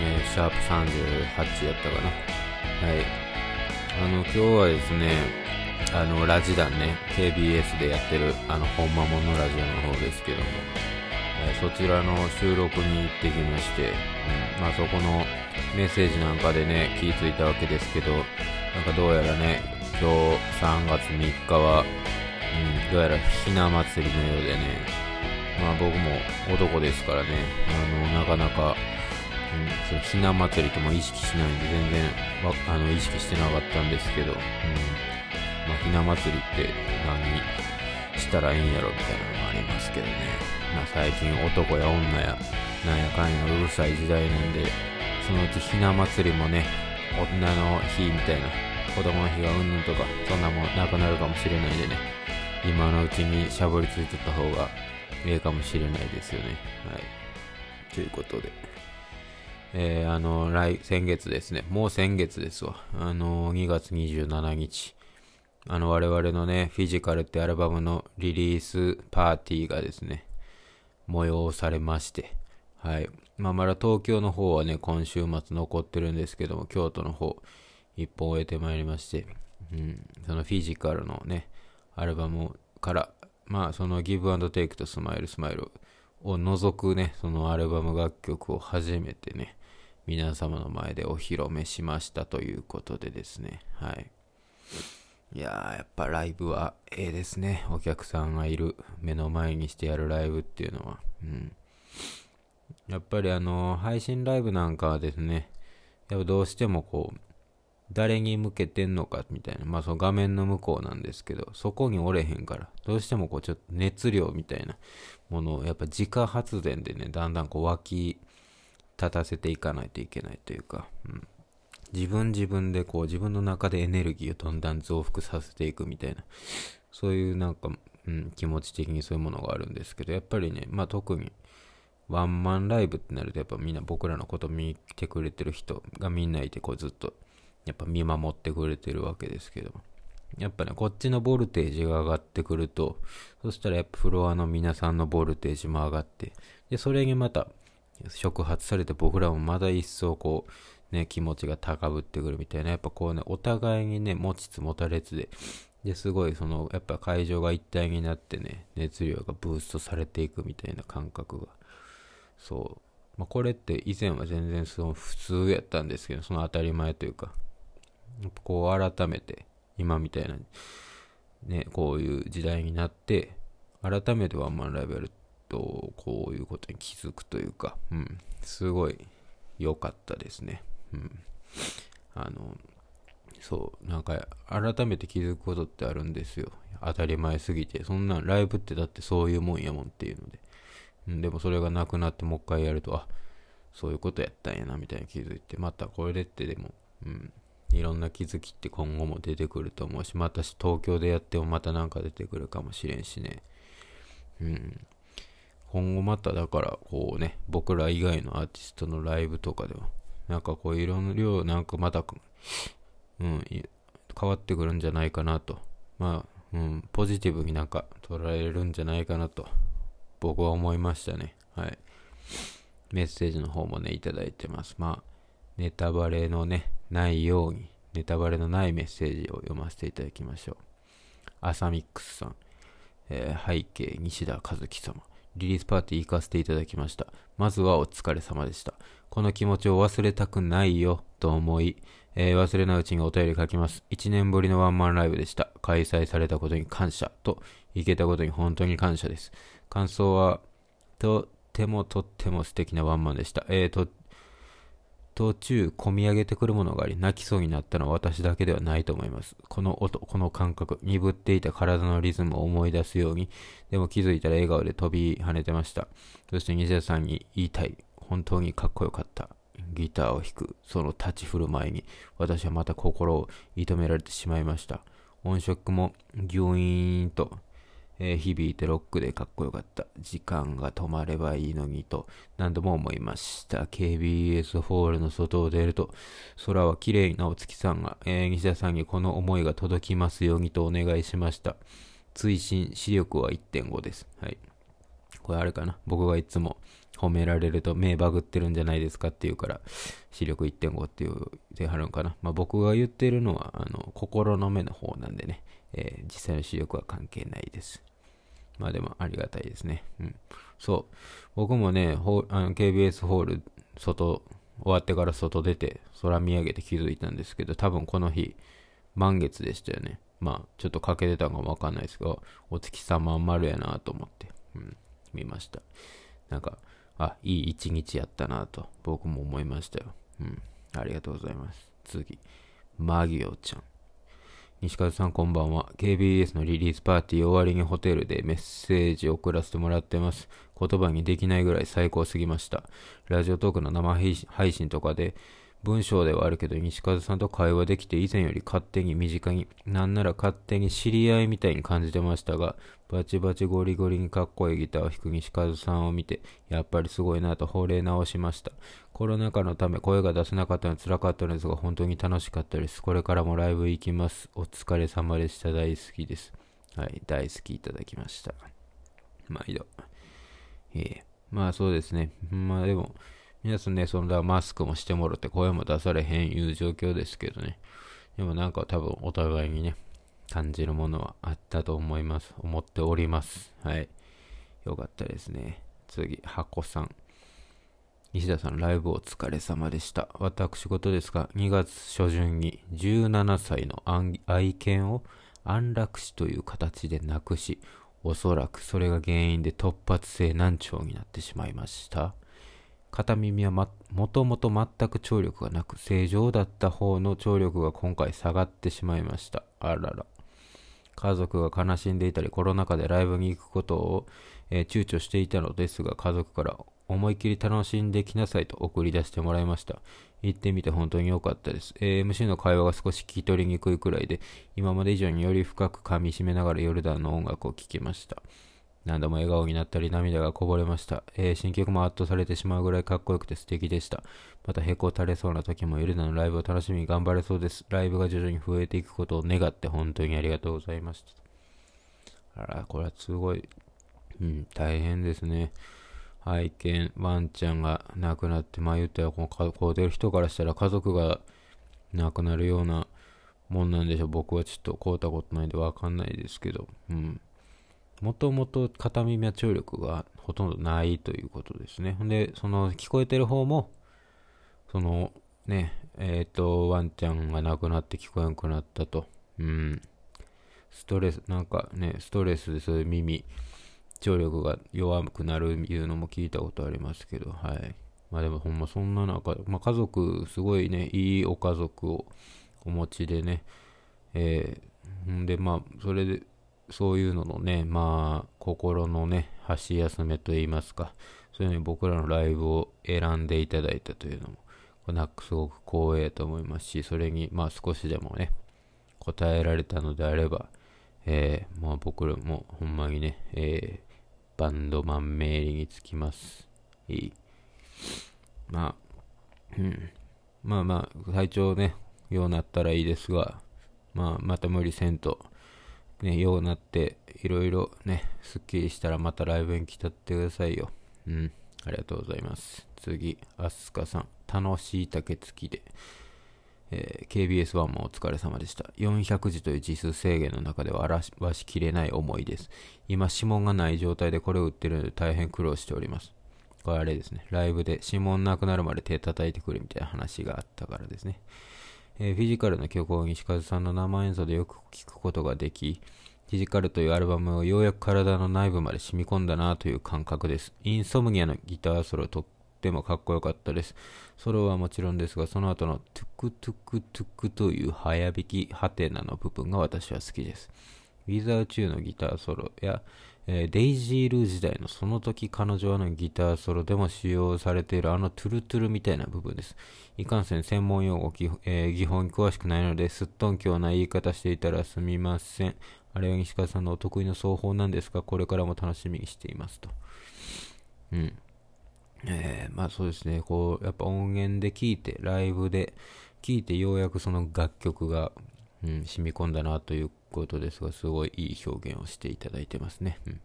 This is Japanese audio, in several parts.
えーシャープ38やったかな。はい。あの、今日はですね、あの、ラジダンね、KBS でやってる、あの、本間ものラジオの方ですけども、えーそちらの収録に行ってきまして、うん、まあそこのメッセージなんかでね、気づいたわけですけど、なんかどうやらね、今日3月3日は、うん、どうやらひな祭りのようでね、まあ僕も男ですからね、あの、なかなか、そのひな祭りとも意識しないんで全然あの意識してなかったんですけど、うん、まあひな祭りって何したらいいんやろみたいなのもありますけどね、まあ最近男や女やなんやかんやうるさい時代なんで、そのうちひな祭りもね、女の日みたいな、子供の日がうんぬんとか、そんなもんなくなるかもしれないんでね、今のうちにしゃぶりついてた方がええかもしれないですよね。はい。ということで。えー、あの、来、先月ですね。もう先月ですわ。あの、2月27日。あの、我々のね、フィジカルってアルバムのリリースパーティーがですね、催されまして。はい。まあ、まだ東京の方はね、今週末残ってるんですけども、京都の方、一本終えてまいりまして、うん、そのフィジカルのね、アルバムから、まあ、そのギブアンドテイクとスマイルスマイルを除くね、そのアルバム楽曲を初めてね、皆様の前でお披露目しましたということでですね、はい。いやー、やっぱライブはええですね。お客さんがいる、目の前にしてやるライブっていうのは。うん。やっぱりあの、配信ライブなんかはですね、やっぱどうしてもこう、誰に向けてんのかみたいな、まあその画面の向こうなんですけど、そこにおれへんから、どうしてもこうちょっと熱量みたいなものを、やっぱ自家発電でね、だんだんこう湧き立たせていかないといけないというか、うん、自分自分でこう自分の中でエネルギーをどんどん増幅させていくみたいな、そういうなんか、うん、気持ち的にそういうものがあるんですけど、やっぱりね、まあ特に、ワンマンライブってなるとやっぱみんな僕らのこと見てくれてる人がみんないてこうずっとやっぱ見守ってくれてるわけですけどやっぱねこっちのボルテージが上がってくるとそしたらやっぱフロアの皆さんのボルテージも上がってでそれにまた触発されて僕らもまだ一層こうね気持ちが高ぶってくるみたいな。やっぱこうねお互いにね持ちつ持たれつで。ですごいそのやっぱ会場が一体になってね熱量がブーストされていくみたいな感覚が。そう。まあ、これって以前は全然その普通やったんですけど、その当たり前というか、こう改めて、今みたいな、ね、こういう時代になって、改めてワンマンライブやると、こういうことに気づくというか、うん、すごい良かったですね。うん。あの、そう、なんか改めて気づくことってあるんですよ。当たり前すぎて。そんなんライブってだってそういうもんやもんっていうので。うん、でもそれがなくなってもう一回やると、あ、そういうことやったんやな、みたいな気づいて、またこれでってでも、うん、いろんな気づきって今後も出てくると思うし、また東京でやってもまたなんか出てくるかもしれんしね。うん。今後まただから、こうね、僕ら以外のアーティストのライブとかでは、なんかこういろんな量、なんかまた、うん、変わってくるんじゃないかなと。まあ、うん、ポジティブになんか捉えれるんじゃないかなと僕は思いましたね。はい。メッセージの方もね、いただいてます。まあ、ネタバレのね、ないように、ネタバレのないメッセージを読ませていただきましょう。アサミックスさん、えー背景、西田和樹様、リリースパーティー行かせていただきました。まずはお疲れ様でした。この気持ちを忘れたくないよ、と思い、えー忘れないうちにお便り書きます。1年ぶりのワンマンライブでした。開催されたことに感謝と、行けたことに本当に感謝です。感想は、とってもとっても素敵なワンマンでした。えーと、途中、込み上げてくるものがあり、泣きそうになったのは私だけではないと思います。この音、この感覚、鈍っていた体のリズムを思い出すように、でも気づいたら笑顔で飛び跳ねてました。そして西田さんに言いたい。本当にかっこよかった。ギターを弾く、その立ち振る舞いに、私はまた心を射止められてしまいました。音色もギューイーンと、えー響いてロックでかっこよかった。時間が止まればいいのにと何度も思いました。KBS ホールの外を出ると、空は綺麗なお月さんが、えー西田さんにこの思いが届きますようにとお願いしました。追伸視力は1.5です。はい。これあれかな？僕がいつも褒められると目バグってるんじゃないですかっていうから、視力1.5っていうではるんかな？まあ、僕が言ってるのは、あの、心の目の方なんでね、えー、実際の視力は関係ないです。まあでもありがたいですね。うん。そう。僕もね、ホあの KBS ホール、外、終わってから外出て、空見上げて気づいたんですけど、多分この日、満月でしたよね。まあ、ちょっと欠けてたかもわかんないですけど、お月様丸やなと思って、うん、見ました。なんか、あ、いい一日やったなと、僕も思いましたよ。うん、ありがとうございます。次、マギオちゃん。西川さんこんばんは。KBS のリリースパーティー終わりにホテルでメッセージ送らせてもらってます。言葉にできないぐらい最高すぎました。ラジオトークの生配信とかで文章ではあるけど、西風さんと会話できて以前より勝手に身近に、なんなら勝手に知り合いみたいに感じてましたが、バチバチゴリゴリにかっこいいギターを弾く西風さんを見て、やっぱりすごいなと惚れ直しました。コロナ禍のため声が出せなかったのは辛かったのですが、本当に楽しかったです。これからもライブ行きます。お疲れ様でした。大好きです。はい、大好きいただきました。毎度。えー、まあそうですね。まあでも、皆さんね、そんなマスクもしてもろて声も出されへんいう状況ですけどね。でもなんか多分お互いにね、感じるものはあったと思います。思っております。はい。よかったですね。次、箱さん。西田さん、ライブお疲れ様でした。私事ですが、2月初旬に17歳の愛犬を安楽死という形で亡くし、おそらくそれが原因で突発性難聴になってしまいました。片耳はもともと全く聴力がなく、正常だった方の聴力が今回下がってしまいました。あらら。家族が悲しんでいたり、コロナ禍でライブに行くことを、えー、躊躇していたのですが、家族から思いっきり楽しんできなさいと送り出してもらいました。行ってみて本当に良かったです。えー、MC の会話が少し聞き取りにくいくらいで、今まで以上により深く噛み締めながらヨルダンの音楽を聴きました。何度も笑顔になったり涙がこぼれました。えー、新曲も圧倒されてしまうぐらいかっこよくて素敵でした。また、へこ垂れそうな時もエルナのライブを楽しみに頑張れそうです。ライブが徐々に増えていくことを願って本当にありがとうございました。あら、これはすごい、うん、大変ですね。愛犬、ワンちゃんが亡くなって、まあ言ったら、このこう出る人からしたら家族が亡くなるようなもんなんでしょう。僕はちょっと買うたことないんでわかんないですけど、うん。もともと片耳は聴力がほとんどないということですね。で、その聞こえてる方も、そのね、えっ、ー、と、ワンちゃんが亡くなって聞こえなくなったと。うん。ストレス、なんかね、ストレスでそういう耳、聴力が弱くなるいうのも聞いたことありますけど、はい。まあでもほんまそんな中、まあ家族、すごいね、いいお家族をお持ちでね、えー、んでまあ、それで、そういうののね、まあ、心のね、箸休めといいますか、そういうふうに僕らのライブを選んでいただいたというのも、これすごく光栄と思いますし、それに、まあ少しでもね、答えられたのであれば、えー、まあ僕らもほんまにね、えー、バンドマン名義につきます。いい。まあ、うん。まあまあ、体調ね、ようなったらいいですが、まあ、また無理せんと、ね、ようなって、いろいろね、すっきりしたらまたライブに来たってくださいよ。うん。ありがとうございます。次、アスカさん。楽しい竹付きで。えー、KBS1 もお疲れ様でした。400字という字数制限の中では表しきれない思いです。今、指紋がない状態でこれを売ってるので大変苦労しております。これあれですね。ライブで指紋なくなるまで手叩いてくるみたいな話があったからですね。えー、フィジカルの曲を西風さんの生演奏でよく聴くことができ、フィジカルというアルバムをようやく体の内部まで染み込んだなという感覚です。インソムニアのギターソロとってもかっこよかったです。ソロはもちろんですが、その後のトゥクトゥクトゥクという早弾きハテナの部分が私は好きです。ウィザーチューのギターソロや、えー、デイジー・ルー時代のその時彼女はのギターソロでも使用されているあのトゥルトゥルみたいな部分です。いかんせん専門用語、えー、技法に詳しくないので、すっとんきょうな言い方していたらすみません。あれは西川さんのお得意の奏法なんですが、これからも楽しみにしていますと。うん。えー、まあそうですね、こう、やっぱ音源で聴いて、ライブで聴いて、ようやくその楽曲が、うん、染み込んだなということですが、すごいいい表現をしていただいてますね。うん、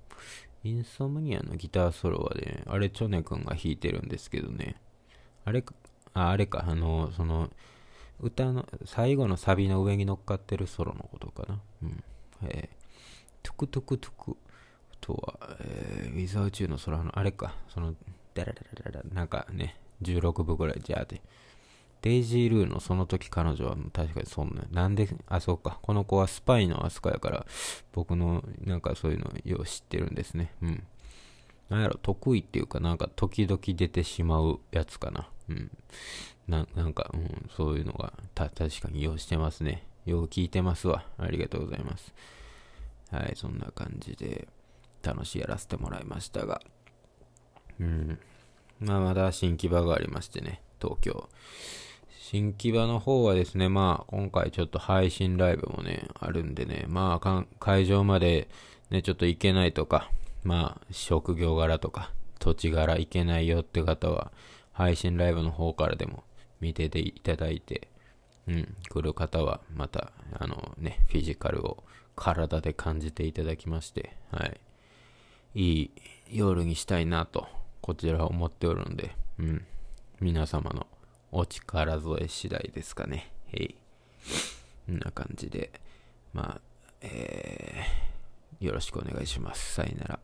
インソムニアのギターソロはね、あれ、チョネ君が弾いてるんですけどね。あれか、あ、あれか、あの、その、歌の最後のサビの上に乗っかってるソロのことかな。うん。えー、トゥクトゥクトゥクとは、えー、ウィザーチューの空の、あれか、その、ダラダラダラ、なんかね、16分ぐらいじゃあで。デイジー・ルーのその時彼女は確かにそんな。なんで、あ、そうか。この子はスパイのアスカやから、僕のなんかそういうのよう知ってるんですね。うん。なんやろ、得意っていうか、なんか時々出てしまうやつかな。うん。ななんか、うん、そういうのが、た、確かにようしてますね。よう聞いてますわ。ありがとうございます。はい、そんな感じで、楽しいやらせてもらいましたが。うん。まあ、まだ新木場がありましてね、東京。新木場の方はですね、まあ、今回ちょっと配信ライブもね、あるんでね、まあ、会場までね、ちょっと行けないとか、まあ、職業柄とか、土地柄行けないよって方は、配信ライブの方からでも見てていただいて、うん、来る方はまた、あのね、フィジカルを体で感じていただきまして、はい。いい夜にしたいなと、こちらは思っておるので、うん。皆様のお力添え次第ですかね。へい。こんな感じで、まあ、えー、よろしくお願いします。さよなら。